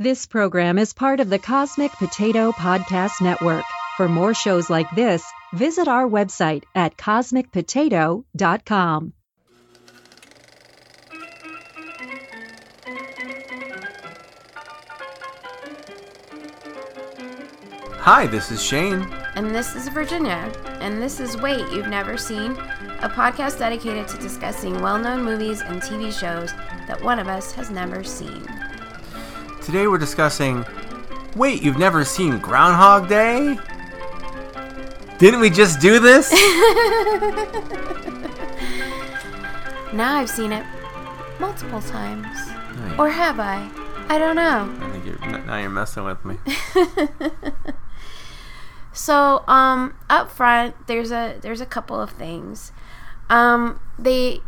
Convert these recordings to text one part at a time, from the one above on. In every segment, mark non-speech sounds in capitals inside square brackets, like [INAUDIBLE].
This program is part of the Cosmic Potato Podcast Network. For more shows like this, visit our website at cosmicpotato.com. Hi, this is Shane. And this is Virginia. And this is Wait You've Never Seen, a podcast dedicated to discussing well known movies and TV shows that one of us has never seen. Today we're discussing. Wait, you've never seen Groundhog Day? Didn't we just do this? [LAUGHS] Now I've seen it multiple times. Nice. Or have I? I don't know. I think you're now you're messing with me. [LAUGHS] So, um, up front, there's a there's a couple of things. Um, they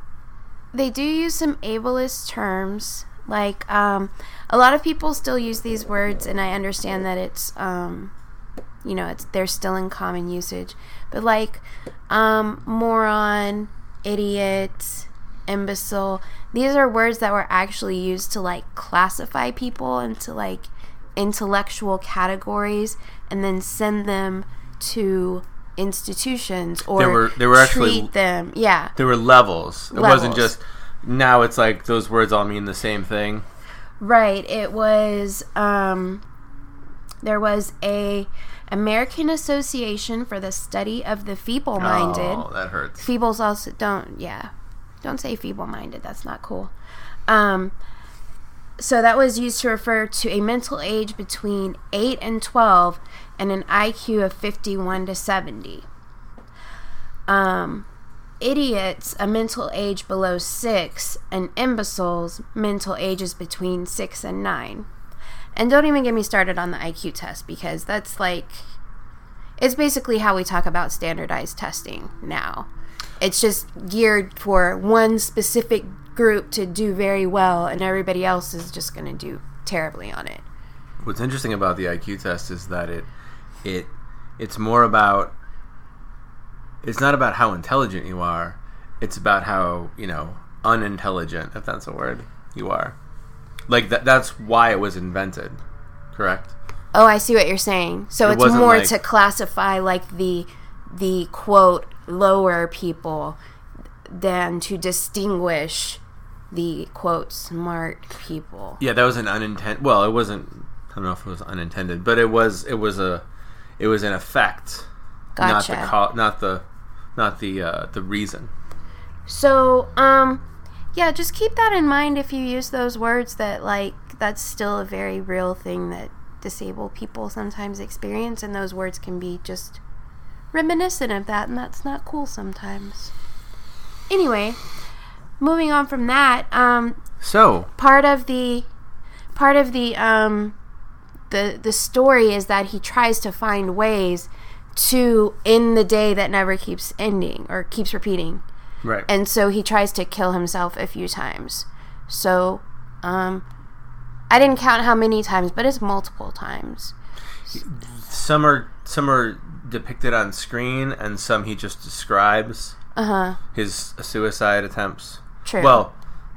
they do use some ableist terms, like um, a lot of people still use these words, and I understand that it's um, you know, it's they're still in common usage, but like um, moron, idiot, imbecile. These are words that were actually used to like classify people into like intellectual categories and then send them to institutions or There were- there were actually- treat them yeah There were levels. It wasn't just now it's like those words all mean the same thing. Right it was um there was a American Association for the Study of the Feeble-Minded Oh, that hurts. Feebles also don't yeah. Don't say feeble minded, that's not cool. Um so that was used to refer to a mental age between 8 and 12 and an IQ of 51 to 70. Um idiots a mental age below 6 and imbeciles mental ages between 6 and 9. And don't even get me started on the IQ test because that's like it's basically how we talk about standardized testing now. It's just geared for one specific group to do very well, and everybody else is just going to do terribly on it. What's interesting about the IQ test is that it it it's more about it's not about how intelligent you are. It's about how, you know, unintelligent, if that's a word, you are. Like that that's why it was invented. Correct? Oh, I see what you're saying. So It it's more like- to classify like the the quote lower people than to distinguish the quote smart people. Yeah, that was an unintended. Well, it wasn't. I don't know if it was unintended, but it was. It was a. It was an effect, not Gotcha. the co- not the, not the uh, the reason. So, um, yeah, just keep that in mind if you use those words that, like, that's still a very real thing that disabled people sometimes experience, and those words can be just reminiscent of that, and that's not cool sometimes. Anyway, moving on from that, um, So part of the part of the um the the story is that he tries to find ways to end the day that never keeps ending or keeps repeating right, and so he tries to kill himself a few times. So, um, I didn't count how many times, but it's multiple times. some are some are depicted on screen, and some he just describes Uh huh. his suicide attempts. True. Well,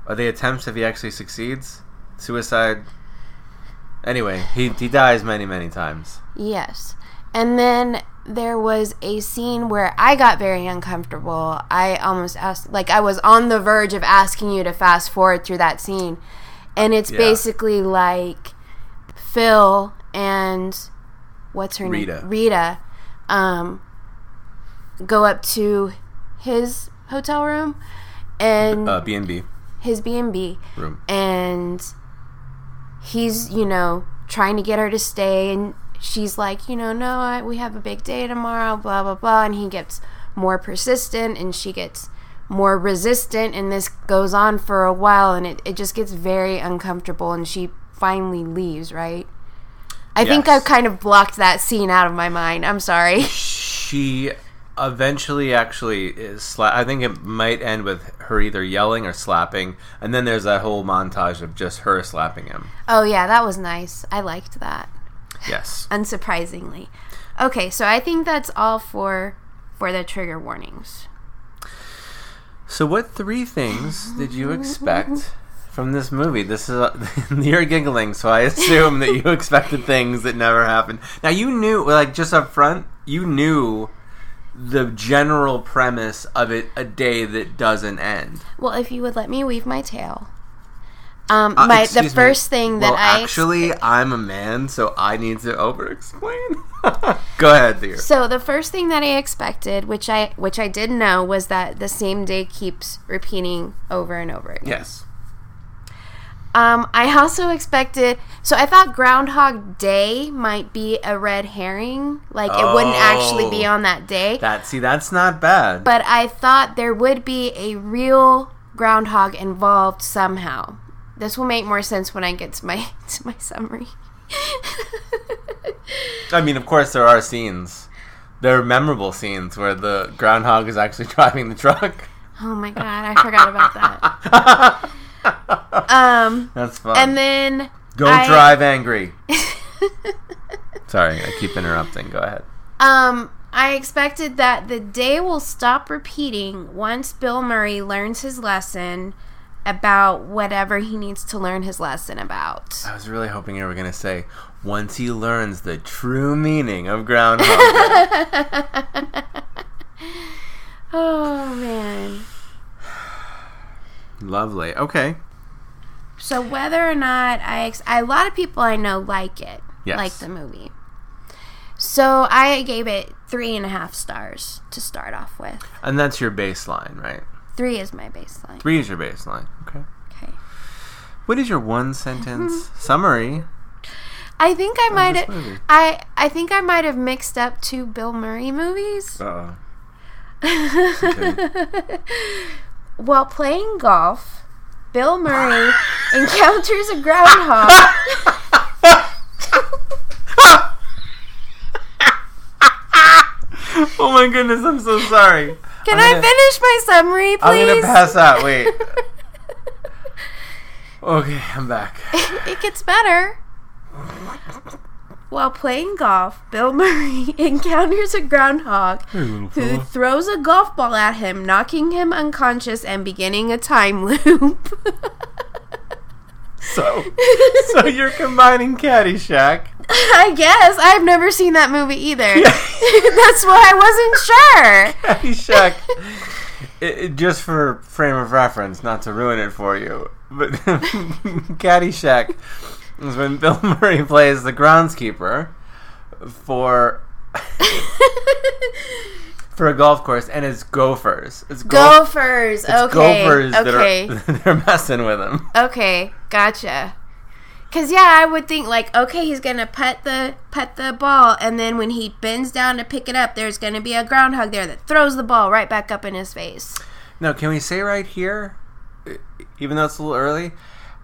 are they attempts if he actually succeeds? Suicide. Anyway, he he dies many many times. yes. And then there was a scene where I got very uncomfortable. I almost asked, like, I was on the verge of asking you to fast forward through that scene. And it's Yeah. basically like Phil and what's her Rita. name? Rita. Um, go up to his hotel room and Uh, B and B his B&B room. and he's, you know, trying to get her to stay and she's like, you know, no, I, we have a big day tomorrow, blah blah blah and he gets more persistent and she gets more resistant and this goes on for a while and it, it just gets very uncomfortable and she finally leaves, right? I think I've kind of blocked that scene out of my mind. I'm sorry. [LAUGHS] She eventually actually is sla- I think it might end with her either yelling or slapping, and then there's that whole montage of just her slapping him. Oh yeah, that was nice. I liked that. Yes. unsurprisingly. Okay, so I think that's all for for the trigger warnings. So, what three things did you expect from this movie. This is a, [LAUGHS] you're giggling, so I assume that you expected things that never happened. Now you knew, like just up front, you knew the general premise of it: a day that doesn't end. Well, if you would let me weave my tale. Um, Uh, my the excuse me. first thing that well, I actually, I'm a man, so I need to over-explain. [LAUGHS] Go ahead, dear. So the first thing that I expected, which I which I did know, was that the same day keeps repeating over and over again. Yes. Um, I also expected. So I thought Groundhog Day might be a red herring, like it wouldn't actually be Oh. on that day. That see, that's not bad. but I thought there would be a real groundhog involved somehow. This will make more sense when I get to my [LAUGHS] to my summary. [LAUGHS] I mean, of course, there are scenes. There are memorable scenes where the groundhog is actually [LAUGHS] driving the truck. oh my god, I forgot about that. Um, That's fun. and then Don't I- drive angry. Sorry, I keep interrupting. Go ahead. Um, I expected that the day will stop repeating once Bill Murray learns his lesson about whatever he needs to learn his lesson about. I was really hoping you were going to say, once he learns the true meaning of groundhog Day. [LAUGHS] Oh man. Lovely. Okay. So whether or not I, ex- a lot of people I know like it, Yes. like the movie. So I gave it three and a half stars to start off with. And that's your baseline, right? Three is my baseline. Three is your baseline. Okay. Okay. What is your one sentence [LAUGHS] summary? I think I might have. I I think I might have mixed up two Bill Murray movies. Uh-oh. [LAUGHS] While playing golf, Bill Murray [LAUGHS] encounters a groundhog. Oh my goodness, I'm so sorry. Can I'm I finish my summary, please? I'm gonna pass out. [LAUGHS] Wait. Okay, I'm back. it gets better. While playing golf, Bill Murray [LAUGHS] encounters a groundhog who throws a golf ball at him, knocking him unconscious and beginning a time loop. So, so you're combining Caddyshack. I guess I've never seen that movie either. [LAUGHS] That's why I wasn't sure. Caddyshack. It, it- just for frame of reference, not to ruin it for you, but [LAUGHS] Caddyshack is when Bill [LAUGHS] Murray plays the groundskeeper for [LAUGHS] for a golf course, and it's gophers. It's golf. Gophers. It's okay. gophers okay. that are they're messing with him. Okay, gotcha. Cause yeah, I would think like, okay, he's gonna put the put the ball, and then when he bends down to pick it up, there's gonna be a groundhog there that throws the ball right back up in his face. Now, can we say right here, even though it's a little early,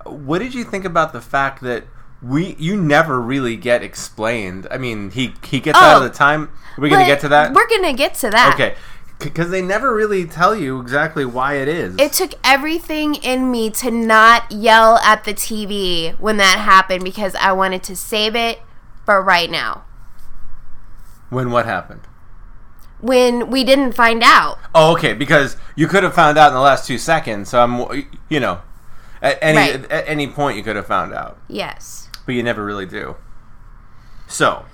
what did you think about the fact that we you never really get explained? I mean, he he gets out of Oh. the time. Are we gonna get to that? We're gonna get to that. Okay, because they never really tell you exactly why it is. It took everything in me to not yell at the TV when that happened because I wanted to save it for right now. when what happened? When we didn't find out. Oh, okay, because you could have found out in the last two seconds. So I'm, you know, at any Right. at any point you could have found out. Yes. but you never really do. So,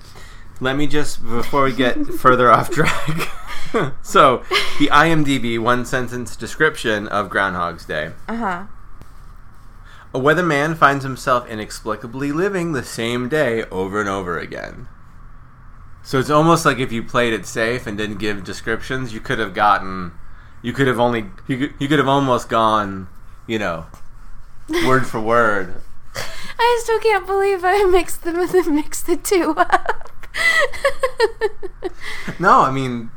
let me just before we get further off track. [LAUGHS] so, the IMDb one sentence description of Groundhog's Day. Uh huh. A weatherman finds himself inexplicably living the same day over and over again. So it's almost like if you played it safe and didn't give descriptions, you could have gotten, you could have only, you could, you could have almost gone, you know, word for word [LAUGHS] I still can't believe I mixed them [LAUGHS] mixed the two up. [LAUGHS] No, I mean,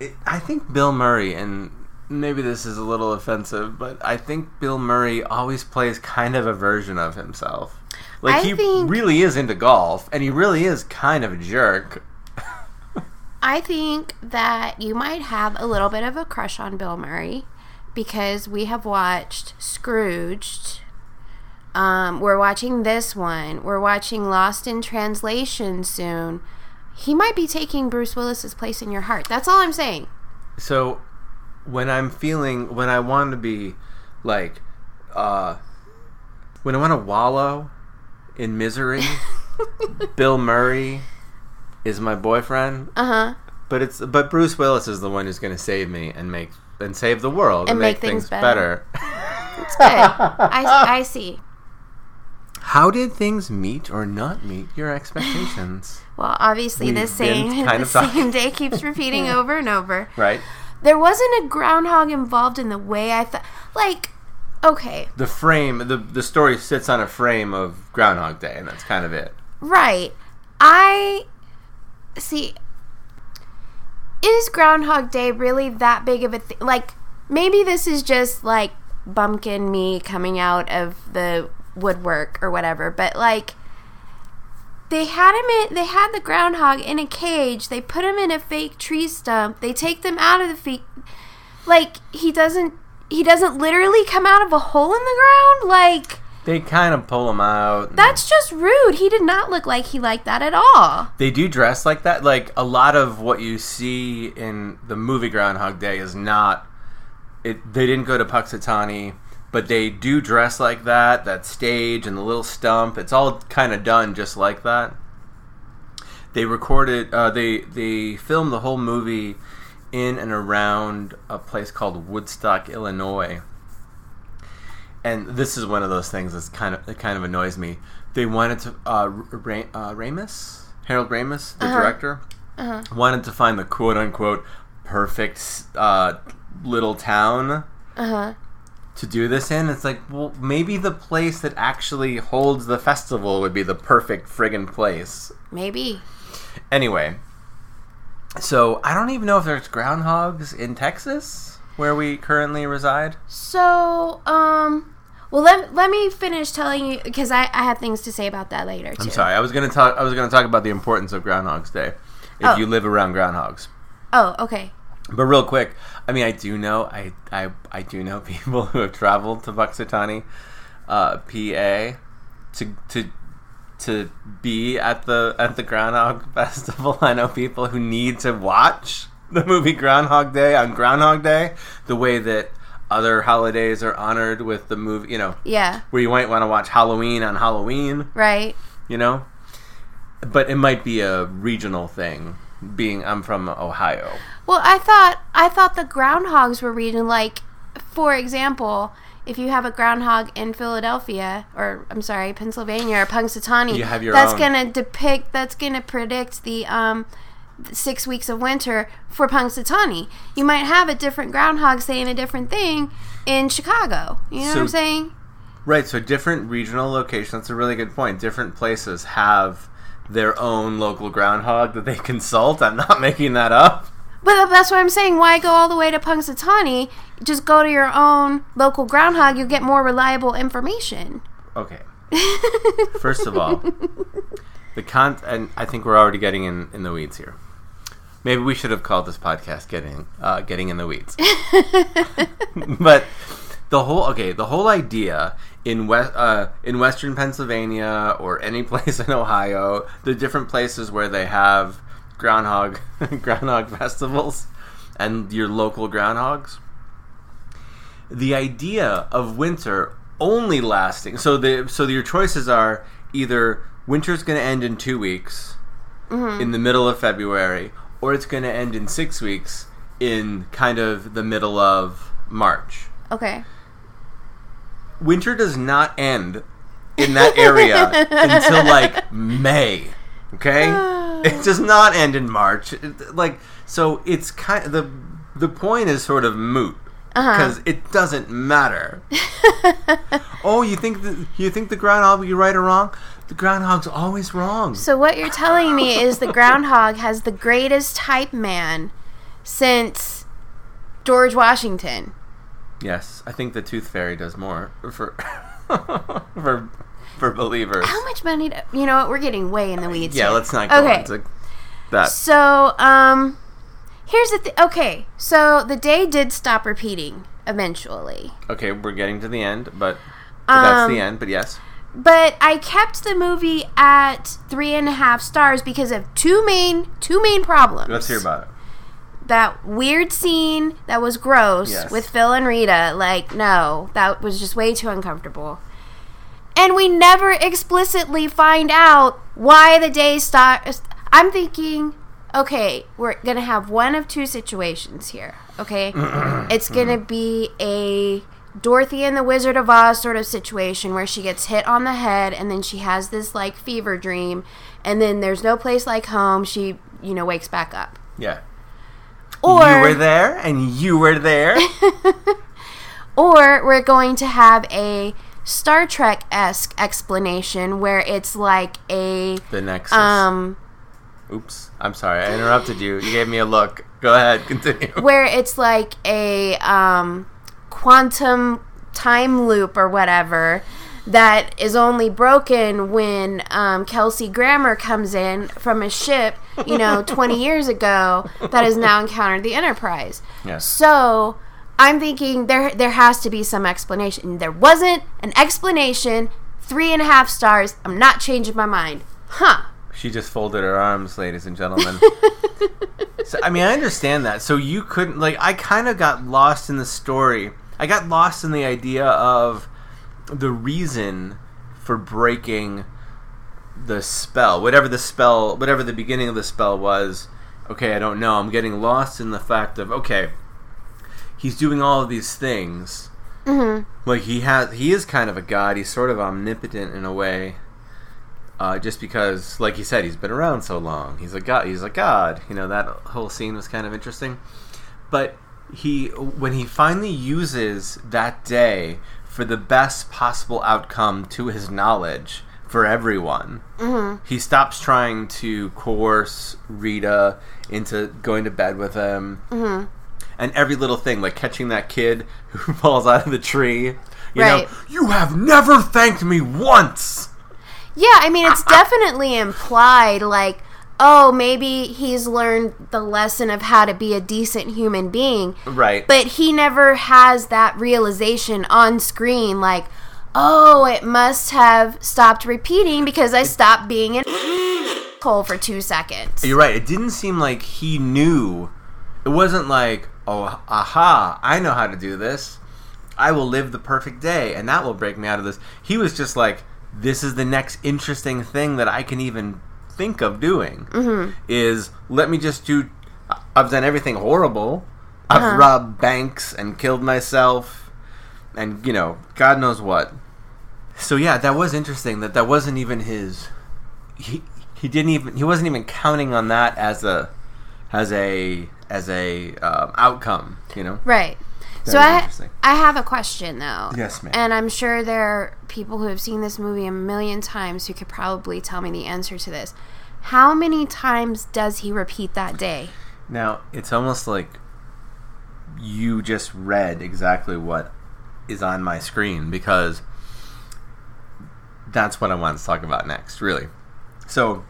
it, I think Bill Murray, and maybe this is a little offensive, but I think Bill Murray always plays kind of a version of himself. Like I he think- really is into golf, and he really is kind of a jerk. [LAUGHS] I think that you might have a little bit of a crush on Bill Murray because we have watched Scrooged. Um, we're watching this one. We're watching Lost in Translation soon. He might be taking Bruce Willis's place in your heart. That's all I'm saying. So when I'm feeling, when I want to be like uh, when I want to wallow in misery, [LAUGHS] Bill Murray is my boyfriend. Uh huh. But it's but Bruce Willis is the one who's going to save me and make and save the world And make things better. It's good. I, [LAUGHS] I see. How did things meet or not meet your expectations? [LAUGHS] Well, obviously, We've the same [LAUGHS] the same day keeps repeating [LAUGHS] over and over. right. There wasn't a groundhog involved in the way I thought. Like, okay, The frame, the the story sits on a frame of Groundhog Day, and that's kind of it. right. I see. Is Groundhog Day really that big of a thing? Like, maybe this is just like bumpkin me coming out of the woodwork or whatever, but like. They had him in. They had the groundhog in a cage. They put him in a fake tree stump. They take them out of the feet. Like he doesn't. He doesn't literally come out of a hole in the ground. Like They kind of pull him out. that's just rude. He did not look like he liked that at all. They do dress like that. Like a lot of what you see in the movie Groundhog Day is not. It. They didn't go to Punxsutawney, but they do dress like that. That stage and the little stump. It's all kind of done just like that. They recorded. Uh, they they filmed the whole movie in and around a place called Woodstock, Illinois. And this is one of those things that's kind of that kind of annoys me. They wanted to uh, Ra- uh, Ramis, Harold Ramis, the Uh-huh. director, Uh-huh. wanted to find the quote unquote perfect uh, little town Uh huh. To do this in. It's like, well, maybe the place that actually holds the festival would be the perfect friggin' place. Maybe. Anyway, so I don't even know if there's groundhogs in Texas where we currently reside. So, um, well, let, let me finish telling you because I, I have things to say about that later too. I'm sorry. I was gonna talk. I was gonna talk about the importance of Groundhog's Day if Oh. you live around groundhogs. Oh, okay. But real quick, I mean, I do know, I, I, I do know [LAUGHS] people who have traveled to Punxsutawney, uh, PA, to to to be at the at the Groundhog [LAUGHS] Festival. I know people who need to watch the movie Groundhog Day on Groundhog Day, the way that other holidays are honored with the movie. You know, Yeah. where you might want to watch Halloween on Halloween. Right. You know, but it might be a regional thing. Being I'm from Ohio. Well, I thought I thought the groundhogs were reading like, for example, if you have a groundhog in Philadelphia or I'm sorry, Pennsylvania or Punxsutawney, You have your that's own. gonna depict that's gonna predict the um six weeks of winter for Punxsutawney. You might have a different groundhog saying a different thing in Chicago. You know what I'm saying? Right, so different regional locations, that's a really good point. Different places have their own local groundhog that they [LAUGHS] consult. I'm not making that up. But that's what I'm saying. Why go all the way to Punxsutawney? Just go to your own local groundhog. You'll get more reliable information. Okay. First of all, the con and I think we're already getting in, in the weeds here. Maybe we should have called this podcast "Getting uh, Getting in the Weeds." [LAUGHS] but the whole okay, the whole idea in west uh, in Western Pennsylvania or any [LAUGHS] place in Ohio, the different places where they have groundhog [LAUGHS] groundhog festivals and your local groundhogs. The idea of winter only lasting so the so your choices are either winter's going to end in 2 weeks in the middle of February or it's going to end in 6 weeks in kind of the middle of March. Okay. Winter does not end in that area [LAUGHS] until like May. Okay? [SIGHS] It does not end in March. It- like so it's kind the the point is sort of moot uh-huh. because it doesn't matter. [LAUGHS] oh, you think the, you think the groundhog will be right or wrong? The groundhog's always wrong. So what you're telling me is the groundhog has the greatest hype man since George Washington. Yes, I think the tooth fairy does more for [LAUGHS] for for believers. How much money? Do, you know what? We're getting way in the weeds. Yeah, here. let's not go Okay. into that. So, um, here's the th- okay. So the day did stop repeating eventually, Okay, we're getting to the end, but, but that's the Um, end. But yes, but I kept the movie at three and a half stars because of two main two main problems. let's hear about it. That weird scene that was gross Yes. with Phil and Rita. Like, no, that was just way too uncomfortable. And we never explicitly find out why the day starts. I'm thinking, okay, we're gonna have one of two situations here. Okay, [CLEARS THROAT] it's gonna be a Dorothy and the Wizard of Oz sort of situation where she gets hit on the head and then she has this like fever dream, and then there's no place like home. She, you know, wakes back up. Yeah. Or you were there, and you were there. [LAUGHS] Or we're going to have a Star Trek esque explanation where it's like a the Nexus. um Oops. I'm sorry. I interrupted you. You gave me a look. Go ahead. [LAUGHS] Continue. where it's like a um quantum time loop or whatever that is only broken when um, Kelsey Grammer comes in from a ship, you know, [LAUGHS] 20 years ago that has now encountered the Enterprise. Yes. So I'm thinking there there has to be some explanation. There wasn't an explanation. Three and a half stars. I'm not changing my mind. Huh. She just folded her arms, ladies and gentlemen. [LAUGHS] so, I mean, I understand that. So you couldn't like. I kind of got lost in the story. I got lost in the idea of the reason for breaking the spell, whatever the spell, whatever the beginning of the spell was. Okay, I don't know. I'm getting lost in the fact of okay, he's doing all of these things. Mm-hmm. Like he has, he is kind of a god. He's sort of omnipotent in a way. Uh, just because, like you said, he's been around so long. He's a god. He's a god. You know that whole scene was kind of interesting. But he, when he finally uses that day for the best possible outcome to his knowledge for everyone, mm-hmm. he stops trying to coerce Rita into going to bed with him. Mm-hmm. And every little thing, like catching that kid who [LAUGHS] falls out of the tree. You Right. know, you have never thanked me once. Yeah, I mean, it's [LAUGHS] definitely implied, like, oh, maybe he's learned the lesson of how to be a decent human being, Right. but he never has that realization on screen, like, oh, it must have stopped repeating because I stopped being an [GASPS] hole for two seconds. You're right. It didn't seem like he knew. It wasn't like, oh, aha, I know how to do this. I will live the perfect day, and that will break me out of this. He was just like, this is the next interesting thing that I can even think of doing. Mm-hmm. Is let me just do. I've done everything horrible. I've Uh-huh. robbed banks and killed myself, and you know, God knows what. So yeah, that was interesting. That that wasn't even his. He he didn't even he wasn't even counting on that as a as a as a um, outcome. You know. Right. So I. I have a question though. Yes, ma'am. And I'm sure there are people who have seen this movie a million times who could probably tell me the answer to this. How many times does he repeat that day? Now it's almost like you just read exactly what is on my screen because that's what I want to talk about next, really. So,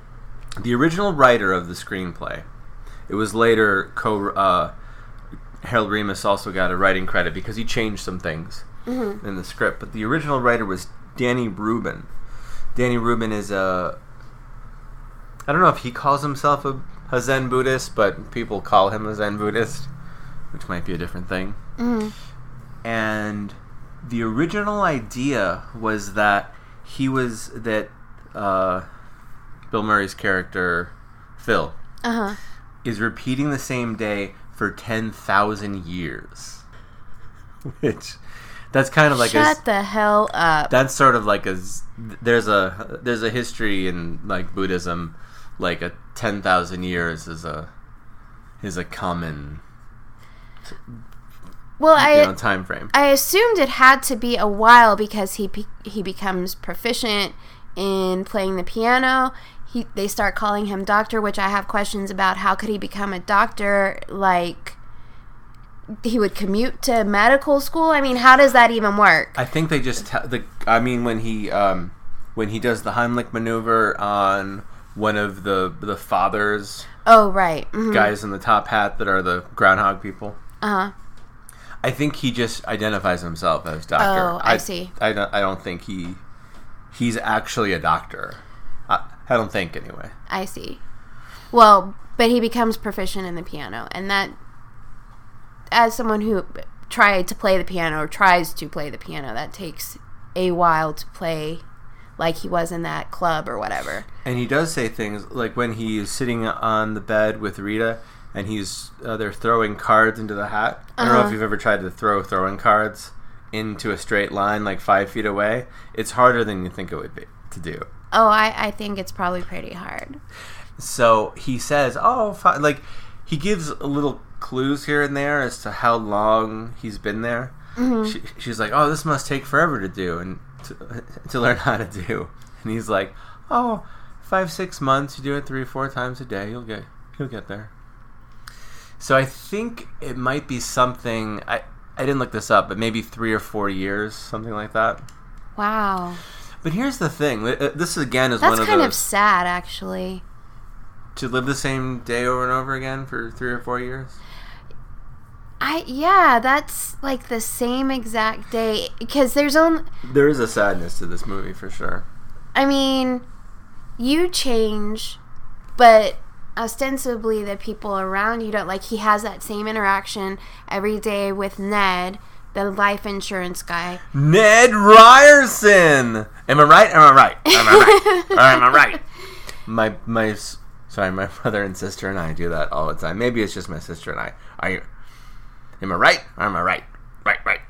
the original writer of the screenplay, it was later co. Uh, Harold Ramis also got a writing credit because he changed some things in the script. But the original writer was Danny Rubin. Danny Rubin is a. I don't know if he calls himself a, a Zen Buddhist, but people call him a Zen Buddhist, which might be a different thing. And the original idea was that he was that uh, Bill Murray's character Phil Uh huh. is repeating the same day for ten thousand years, which that's kind of like Shut a the hell up. that's sort of like a there's a there's a history in like Buddhism, like a ten thousand years is a is a common well, I know, time frame. I assumed it had to be a while because he he becomes proficient in playing the piano. He they start calling him doctor, which I have questions about. How could he become a doctor? Like he would commute to medical school. I mean, how does that even work? I think they just te- the. I mean, when he um, when he does the Heimlich maneuver on one of the the fathers Oh, right. hmm guys in the top hat that are the groundhog people. Uh huh. I think he just identifies himself as doctor. Oh, I see. I don't. I don't think he he's actually a doctor. I, don't think anyway. I see. Well, but he becomes proficient in the piano, and that as someone who tried to play the piano or tries to play the piano, that takes a while to play like he was in that club or whatever. And he does say things like when he's sitting on the bed with Rita and he's uh, they're throwing cards into the hat. I don't know if Uh-huh. you've ever tried to throw throwing cards into a straight line like five feet away. It's harder than you think it would be to do. Oh, I, I think it's probably pretty hard. So he says, "Oh, fi-, like he gives a little clues here and there as to how long he's been there." Mm-hmm. She, she's like, "Oh, this must take forever to do and to, [LAUGHS] to learn how to do." And he's like, "Oh, five, six months. You do it three, four times a day. You'll get, you'll get there." So I think it might be something. I I didn't look this up, but maybe three or four years, something like that. Wow. But here's the thing. uh, This again is That's one of kind those of sad, actually. to live the same day over and over again for three or four years. I yeah, that's like the same exact day because there's only There is a sadness to this movie for sure. I mean, you change, but ostensibly the people around you don't like he has that same interaction every day with Ned, the life insurance guy. Ned Ryerson. Am I right? Am I right? Am I right? Am I right? [LAUGHS] My my sorry, my brother and sister and I do that all the time. Maybe it's just my sister and I. Are you? Am I right? Or am I right? Right, right.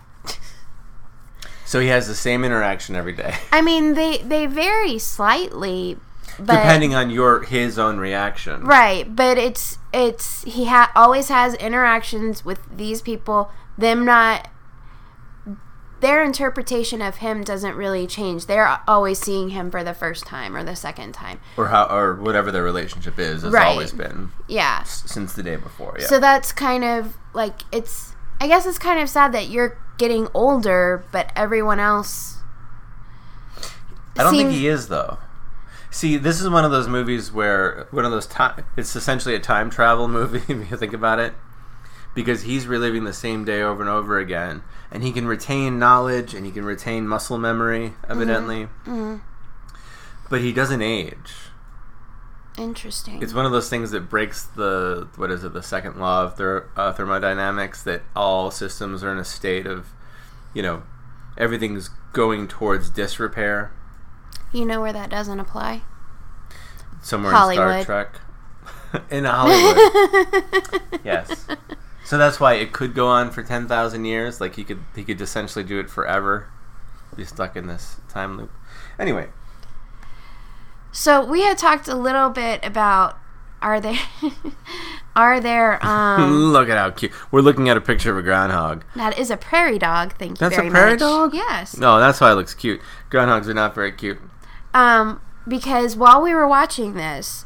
So he has the same interaction every day, I mean, they they vary slightly, but depending on your his own reaction. Right, but it's it's he ha- always has interactions with these people. Them not their interpretation of him doesn't really change. They're always seeing him for the first time or the second time. Or how, or whatever their relationship is, has Right. always been Yeah. s- since the day before. Yeah. So that's kind of like it's. I guess it's kind of sad that you're getting older, but everyone else. I don't think he is though. See, this is one of those movies where one of those time. It's essentially a time travel [LAUGHS] movie if you think about it, because he's reliving the same day over and over again, and he can retain knowledge and he can retain muscle memory, evidently. Mm-hmm. But he doesn't age. Interesting. It's one of those things that breaks the what is it? The second law of ther- uh, thermodynamics that all systems are in a state of, you know, everything's going towards disrepair. you know where that doesn't apply? somewhere Hollywood. in Star Trek. [LAUGHS] in Hollywood, [LAUGHS] yes. So that's why it could go on for ten thousand years. Like he could, he could essentially do it forever. Be stuck in this time loop. Anyway, So we had talked a little bit about are there [LAUGHS] are there um [LAUGHS] look at how cute. We're looking at a picture of a groundhog. that is a prairie dog. Thank you That's a prairie much. dog? Yes. No, that's why it looks cute. Groundhogs are not very cute. Um because while we were watching this,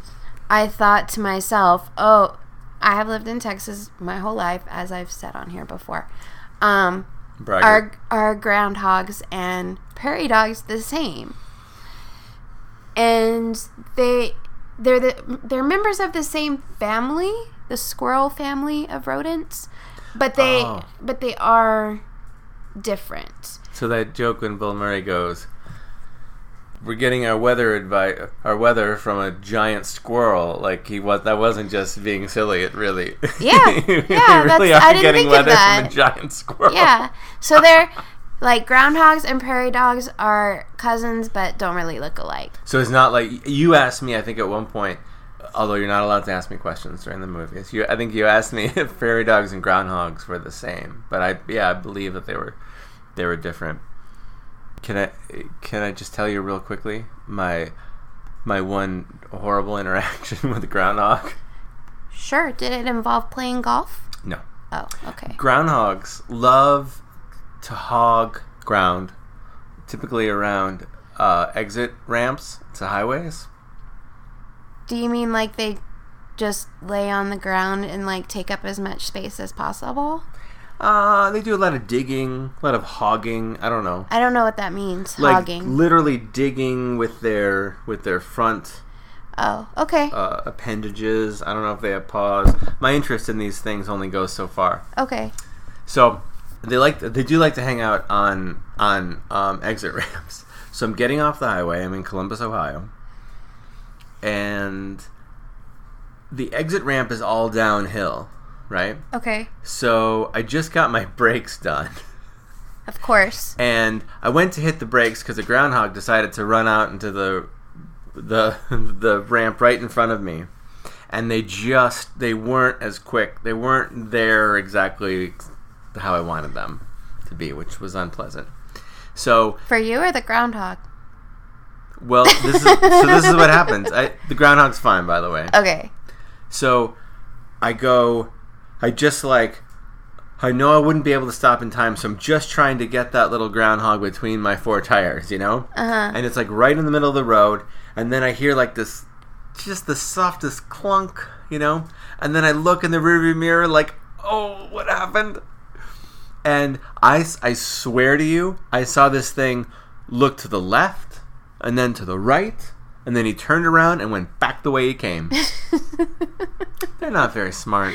I thought to myself, "Oh, I have lived in Texas my whole life as I've said on here before. Um are are groundhogs and prairie dogs the same? And they they're the they're members of the same family, the squirrel family of rodents, but they Oh. but they are different. So that joke when Bill Murray goes, "We're getting our weather advice, our weather from a giant squirrel." Like he was, that wasn't just being silly. It really, [LAUGHS] Yeah. [LAUGHS] Yeah, really that's- are I didn't getting think of weather from a that. giant squirrel. Yeah. So [LAUGHS] they're like groundhogs and prairie dogs are cousins but don't really look alike. So it's not like you asked me. I think at one point, although you're not allowed to ask me questions during the movies, you I think you asked me if prairie dogs and groundhogs were the same. But I yeah, I believe that they were they were different. Can I can I just tell you real quickly my my one horrible [LAUGHS] interaction with the groundhog? Sure. Did it involve playing golf? No. Oh, okay. Groundhogs love to hog ground, typically around uh, exit ramps to highways. Do you mean like they just lay on the ground and like take up as much space as possible? Uh, they do a lot of digging, a lot of hogging. I don't know, I don't know what that means. like hogging. literally digging with their with their front oh, okay. uh, appendages. I don't know if they have paws. My interest in these things only goes so far. okay. So they like they do like to hang out on on um, exit [LAUGHS] ramps. So I'm getting off the highway. I'm in Columbus, Ohio, and the exit ramp is all downhill. Right? Okay. So I just got my [LAUGHS] brakes done. Of course. and I went to hit the brakes because the groundhog decided to run out into the the [LAUGHS] the ramp right in front of me, and they just they weren't as quick. They weren't there exactly how I wanted them to be, which was unpleasant. So For you or the groundhog? well, this is so this is what happens. I, the groundhog's fine, by the way. [LAUGHS] Okay. So I go, I just like, I know I wouldn't be able to stop in time, so I'm just trying to get that little groundhog between my four tires, you know? Uh-huh. And it's like right in the middle of the road, and then I hear like this, just the softest clunk, you know? And then I look in the rearview mirror, like, oh, what happened? And I, I swear to you, I saw this thing look to the left, and then to the right, and then he turned around and went back the way he came. [LAUGHS] They're not very smart.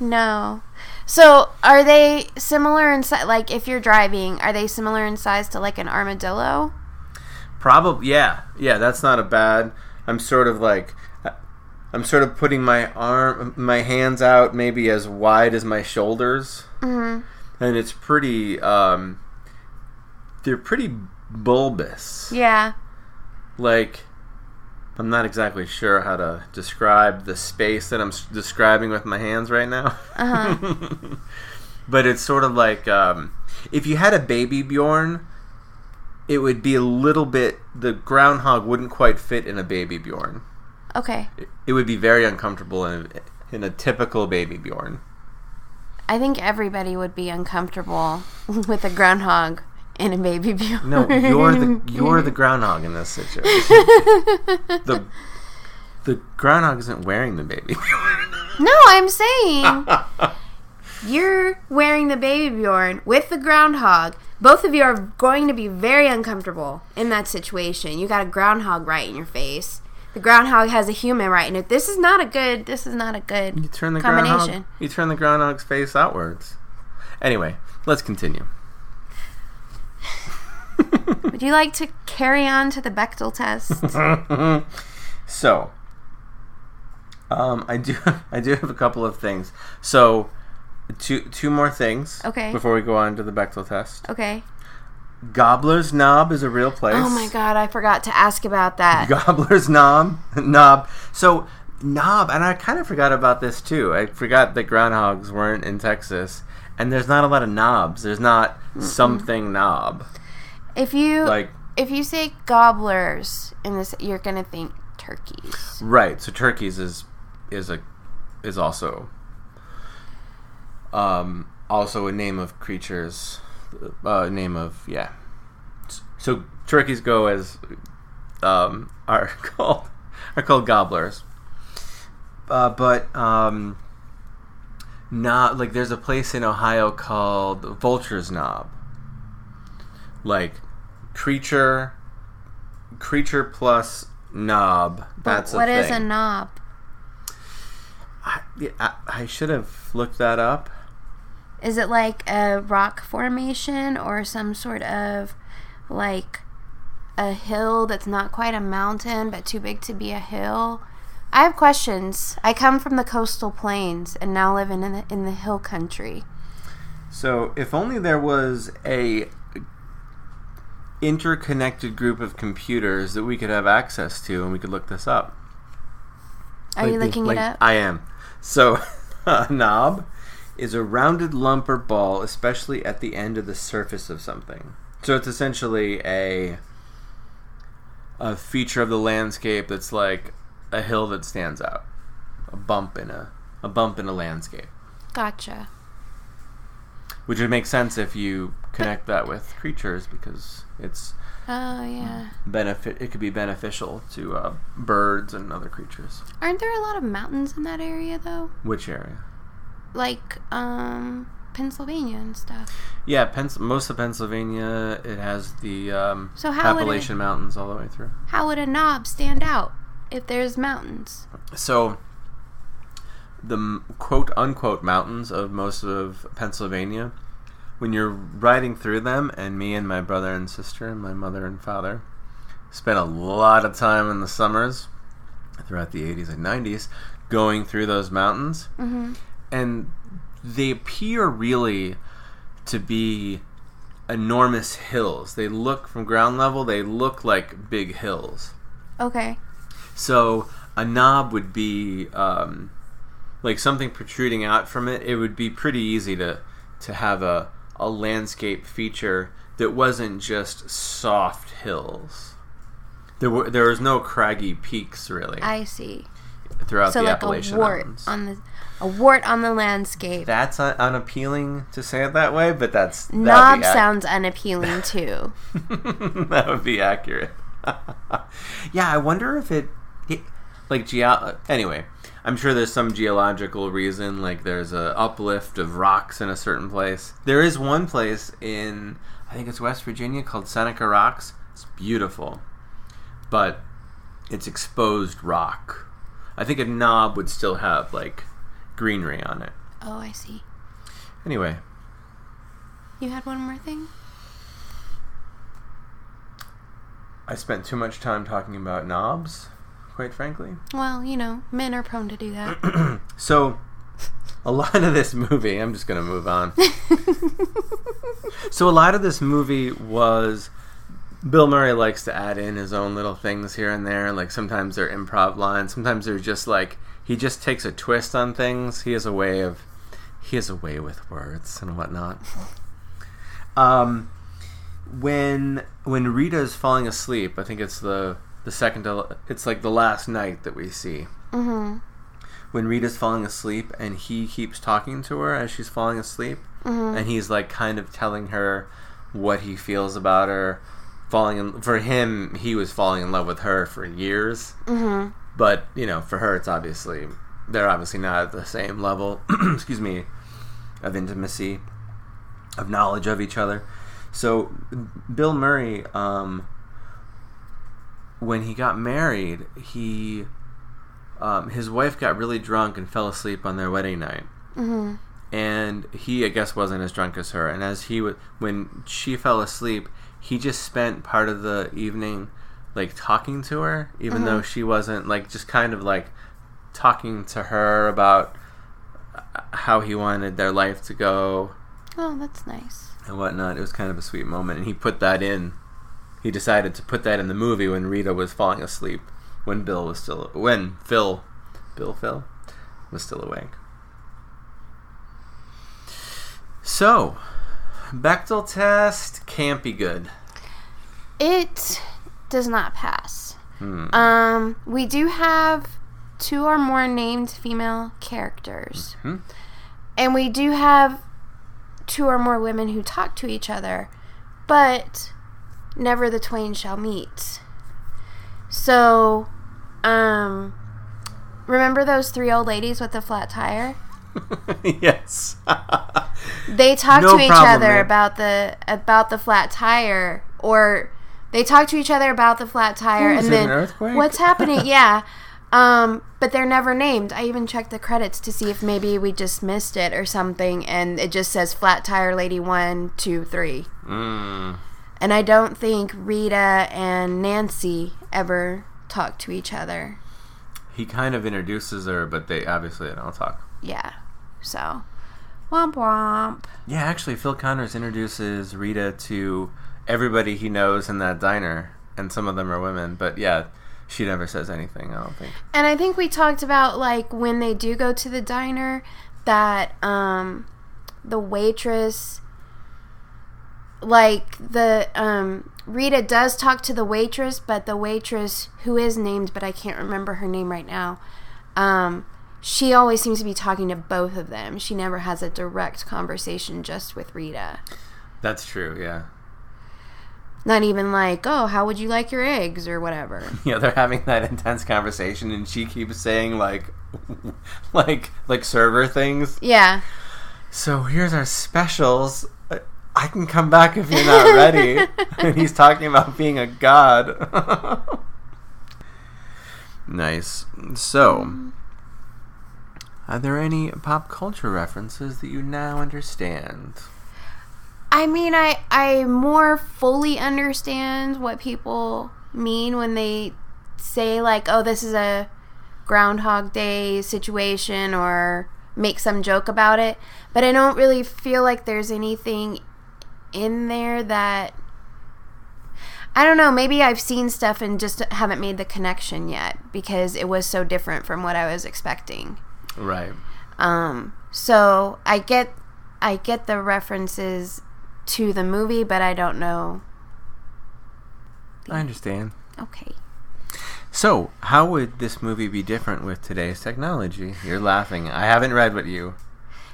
No. So, are they similar in size? Like, if you're driving, are they similar in size to like an armadillo? Probably, yeah, yeah. That's not a bad. I'm sort of like, I'm sort of putting my arm, my hands out, maybe as wide as my shoulders, Mm-hmm. and it's pretty. Um, they're pretty bulbous. Yeah. Like, I'm not exactly sure how to describe the space that I'm s- describing with my hands right now. Uh-huh. [LAUGHS] but it's sort of like um, if you had a baby Bjorn, it would be a little bit. The groundhog wouldn't quite fit in a baby Bjorn. Okay. It, it would be very uncomfortable in a, in a typical baby Bjorn. I think everybody would be uncomfortable [LAUGHS] with a groundhog and a baby Bjorn. No, you're the you're the groundhog in this situation. [LAUGHS] the the groundhog isn't wearing the baby [LAUGHS] Bjorn. No, I'm saying you're wearing the baby Bjorn with the groundhog. Both of you are going to be very uncomfortable in that situation. You got a groundhog right in your face. The groundhog has a human right in it. This is not a good. This is not a good You turn the combination. groundhog. You turn the groundhog's face outwards. Anyway, let's continue. [LAUGHS] Would you like to carry on to the Bechdel test? [LAUGHS] so, um, I do [LAUGHS] I do have a couple of things. So, two two more things. Okay. Before we go on to the Bechdel test, Okay. Gobbler's Knob is a real place. Oh my god, I forgot to ask about that. Gobbler's Knob Knob. So knob, and I kind of forgot about this too. I forgot that groundhogs weren't in Texas, and there's not a lot of knobs. There's not something knob If you like. if you say gobblers in this, you're gonna think turkeys. Right. So turkeys is is a is also um also a name of creatures uh name of yeah. So turkeys go as um [LAUGHS] are called are called gobblers. Uh, but um not like there's a place in Ohio called Vulture's Knob. Like creature creature plus knob. That's What is a knob? I, yeah, I, I should have looked that up. Is it like a rock formation or some sort of like a hill that's not quite a mountain but too big to be a hill? I have questions. I come from the coastal plains and now live in the, in the hill country. So, if only there was a interconnected group of computers that we could have access to, and we could look this up. Are you Like the- looking like- it up? I am. So, a [LAUGHS] knob is a rounded lump or ball, especially at the end of the surface of something. So it's essentially a a feature of the landscape that's like a hill that stands out, a bump in a a bump in a landscape, Gotcha. Which would make sense if you connect that with creatures because it's Oh yeah. benefit. It could be beneficial to uh, birds and other creatures. Aren't there a lot of mountains in that area though? Which area? Like um Pennsylvania and stuff. Yeah, Pens- most of Pennsylvania, it has the um, So how would it- Appalachian Mountains all the way through. How would a knob stand out if there's mountains? So, the quote unquote mountains of most of Pennsylvania, when you're riding through them, and me and my brother and sister and my mother and father spent a lot of time in the summers throughout the 80s and 90s going through those mountains. Mm-hmm. and they appear really to be enormous hills. They look from ground level. They look like big hills. Okay. So a knob would be um, like something protruding out from it. It would be pretty easy to to have a a landscape feature that wasn't just soft hills. There were there was no craggy peaks really I see. throughout So the like Appalachian a wart Mountains. on the a wart on the landscape. that's un- unappealing to say it that way, but that's that Knob ac- sounds unappealing [LAUGHS] too. that would be accurate. [LAUGHS] yeah, I wonder if it, it like geo. Anyway, I'm sure there's some geological reason. Like there's a uplift of rocks in a certain place. There is one place in I think it's West Virginia called Seneca Rocks. It's beautiful, but it's exposed rock. I think a knob would still have like greenery on it. oh, I see. Anyway, You had one more thing? I spent too much time talking about knobs, quite frankly. Well, you know, men are prone to do that. [CLEARS THROAT] So, a lot of this movie, I'm just going to move on. [LAUGHS] so, a lot of this movie was Bill Murray likes to add in his own little things here and there. Like, sometimes they're improv lines, sometimes they're just like, he just takes a twist on things. He has a way of, he has a way with words and whatnot. [LAUGHS] Um, when when Rita's falling asleep, I think it's the the second to, it's like the last night that we see mm-hmm. when Rita's falling asleep and he keeps talking to her as she's falling asleep and he's like kind of telling her what he feels about her falling in for him he was falling in love with her for years Mm-hmm. but you know for her it's obviously they're obviously not at the same level [CLEARS THROAT] excuse me of intimacy of knowledge of each other so bill murray um, when he got married he um, his wife got really drunk and fell asleep on their wedding night. Mm-hmm. and he i guess wasn't as drunk as her. And as he would when she fell asleep he just spent part of the evening like talking to her even though she wasn't like just kind of like talking to her about uh, how he wanted their life to go Oh, that's nice. and whatnot. It was kind of a sweet moment and he put that in he decided to put that in the movie when rita was falling asleep when bill was still when phil bill phil was still awake so Bechdel test can't be good It does not pass. Hmm. Um, we do have two or more named female characters. Mhm. And we do have two or more women who talk to each other, but never the twain shall meet. So, um, remember those three old ladies with the flat tire? [LAUGHS] yes They talk No to each problem, other man. about the about the flat tire, or they talk to each other about the flat tire, Ooh, and an then earthquake? what's happening? [LAUGHS] yeah, um, but they're never named. I even checked the credits to see if maybe we just missed it or something, and it just says flat tire lady one, two, three. mm. And I don't think Rita and Nancy ever talk to each other. he kind of introduces her but they obviously they don't talk Yeah, so womp womp. Yeah, actually, Phil Connors introduces Rita to everybody he knows in that diner, and some of them are women. But yeah, she never says anything. I don't think. And I think we talked about like when they do go to the diner that um the waitress like the um Rita does talk to the waitress, but the waitress who is named but I can't remember her name right now. Um she always seems to be talking to both of them. She never has a direct conversation just with Rita. That's true. Yeah, Not even like, "Oh, how would you like your eggs?" or whatever. [LAUGHS] yeah. They're having that intense conversation, and she keeps saying like, [LAUGHS] like, like server things. Yeah. So here's our specials. I- can come back if you're not ready. [LAUGHS] and he's talking about being a god. [LAUGHS] nice. So, are there any pop culture references that you now understand? I mean, I I more fully understand what people mean when they say like, "Oh, this is a Groundhog Day situation," or make some joke about it. But I don't really feel like there's anything in there that I don't know, maybe I've seen stuff and just haven't made the connection yet because it was so different from what I was expecting. Right. Um so I get I get the references to the movie, but I don't know. I understand. Okay. So, how would this movie be different with today's technology? You're laughing. I haven't read what you.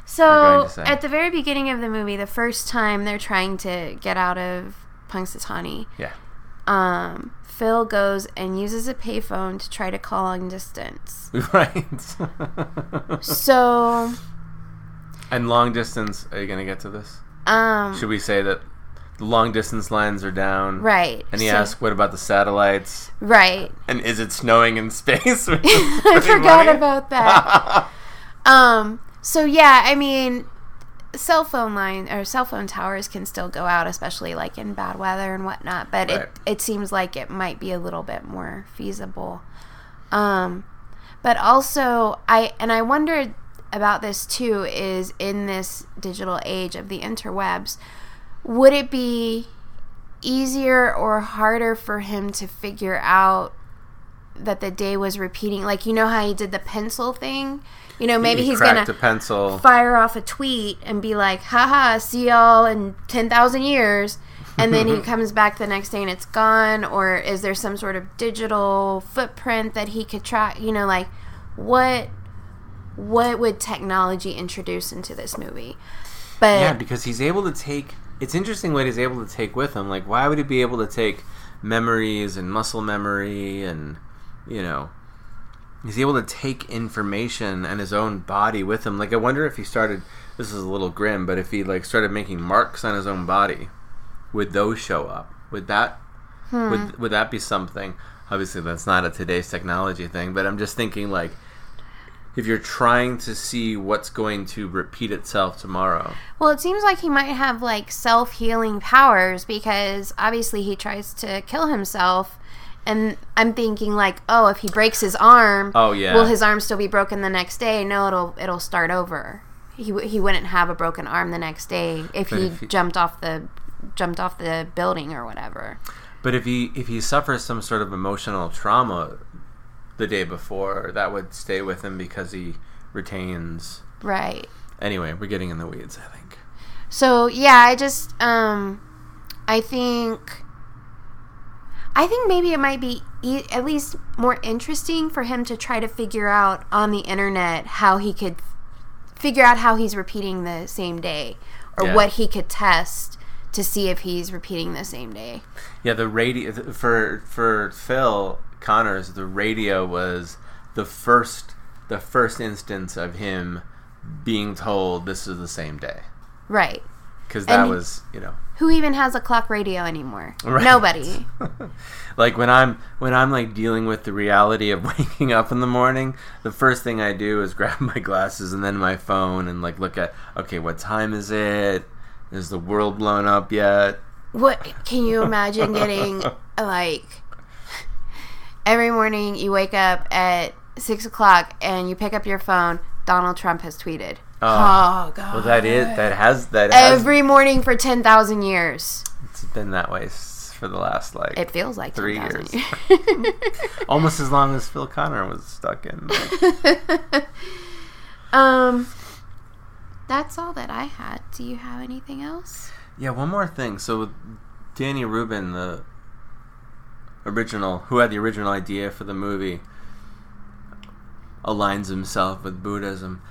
Going So at the very beginning of the movie, the first time they're trying to get out of Punxsutawney, Yeah. um, Phil goes and uses a payphone to try to call long distance. [LAUGHS] right. [LAUGHS] So, and long distance. Are you gonna get to this? um, Should we say that the long distance lines are down? right. And he so- asked, "What about the satellites? right. And is it snowing in space?" [LAUGHS] I forgot about that. Um, so yeah, I mean, cell phone line or cell phone towers can still go out, especially like in bad weather and whatnot. But Right. it it seems like it might be a little bit more feasible. Um, but also I and I wondered about this too is in this digital age of the interwebs, would it be easier or harder for him to figure out that the day was repeating like you know how he did the pencil thing you know maybe He he's gonna a pencil. fire off a tweet and be like haha see y'all in 10,000 years and then he [LAUGHS] comes back the next day and it's gone or is there some sort of digital footprint that he could track you know like what what would technology introduce into this movie but Yeah, because he's able to take. It's interesting what he's able to take with him. Like, why would he be able to take memories and muscle memory and, you know, he's able to take information and his own body with him. Like, I wonder if he started. This is a little grim, but if he like started making marks on his own body, would those show up? Would that hmm. would would that be something? Obviously, that's not a today's technology thing, but I'm just thinking like. If you're trying to see what's going to repeat itself tomorrow, Well, it seems like he might have like self healing powers because obviously he tries to kill himself. And I'm thinking like, oh, if he breaks his arm, Oh, yeah. will his arm still be broken the next day? No, it'll it'll start over. He he wouldn't have a broken arm the next day if he if he- jumped off the jumped off the building or whatever. But if he if he suffers some sort of emotional trauma the day before, that would stay with him because he retains. Right. Anyway, we're getting in the weeds. I think. So yeah, I just um, I think, I think maybe it might be e- at least more interesting for him to try to figure out on the internet how he could figure out how he's repeating the same day, or Yeah. what he could test to see if he's repeating the same day. Yeah, the radio for for Phil Connors, the radio was the first the first instance of him being told this is the same day Right. Because that And- was you know Who even has a clock radio anymore? Right. Nobody. [LAUGHS] like when I'm when I'm like dealing with the reality of [LAUGHS] waking up in the morning, the first thing I do is [LAUGHS] grab my glasses and then my phone and like look at okay, what time is it? Is the world blown up yet? What can you imagine getting like every morning you wake up at six o'clock and you pick up your phone, Donald Trump has tweeted. Oh. Oh, god. Well, that is that has that has every morning for ten thousand years. it's been that way for the last like It feels like Three 10,000 years. years. [LAUGHS] almost as long as Phil Connor was stuck in. [LAUGHS] um that's all that I had. Do you have anything else? Yeah, one more thing. So Danny Rubin, the original, who had the original idea for the movie, aligns himself with Buddhism.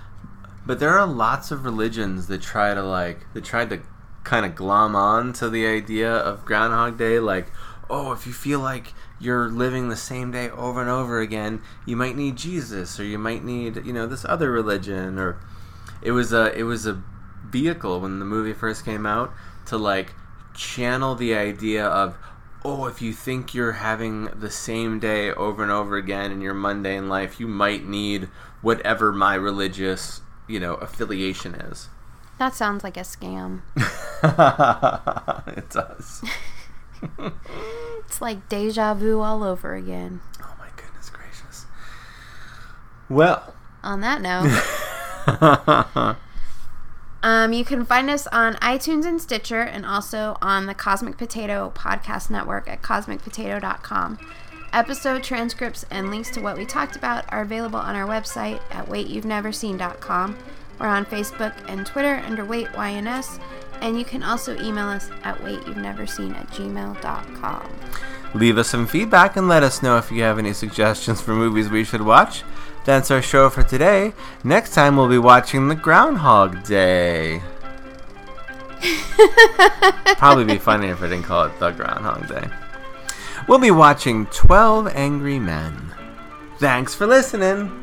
But there are lots of religions that try to like that tried to kind of glom on to the idea of Groundhog Day, like, oh, if you feel like you're living the same day over and over again, you might need Jesus, or you might need, you know, this other religion, or it was a it was a vehicle when the movie first came out to like channel the idea of oh if you think you're having the same day over and over again in your mundane life you might need whatever my religious you know affiliation is That sounds like a scam. [LAUGHS] it does [LAUGHS] It's like deja vu all over again. oh my goodness gracious well On that note, [LAUGHS] Um, you can find us on iTunes and Stitcher and also on the Cosmic Potato Podcast Network at cosmicpotato.com. Episode transcripts and links to what we talked about are available on our website at waityou'veneverseen.com. We're on Facebook and Twitter under WaitYNS, and you can also email us at waityou'veneverseen at gmail.com. Leave us some feedback and let us know if you have any suggestions for movies we should watch. That's our show for today. Next time we'll be watching The Groundhog Day. [LAUGHS] Probably be funny if I didn't call it The Groundhog Day. We'll be watching 12 Angry Men. Thanks for listening.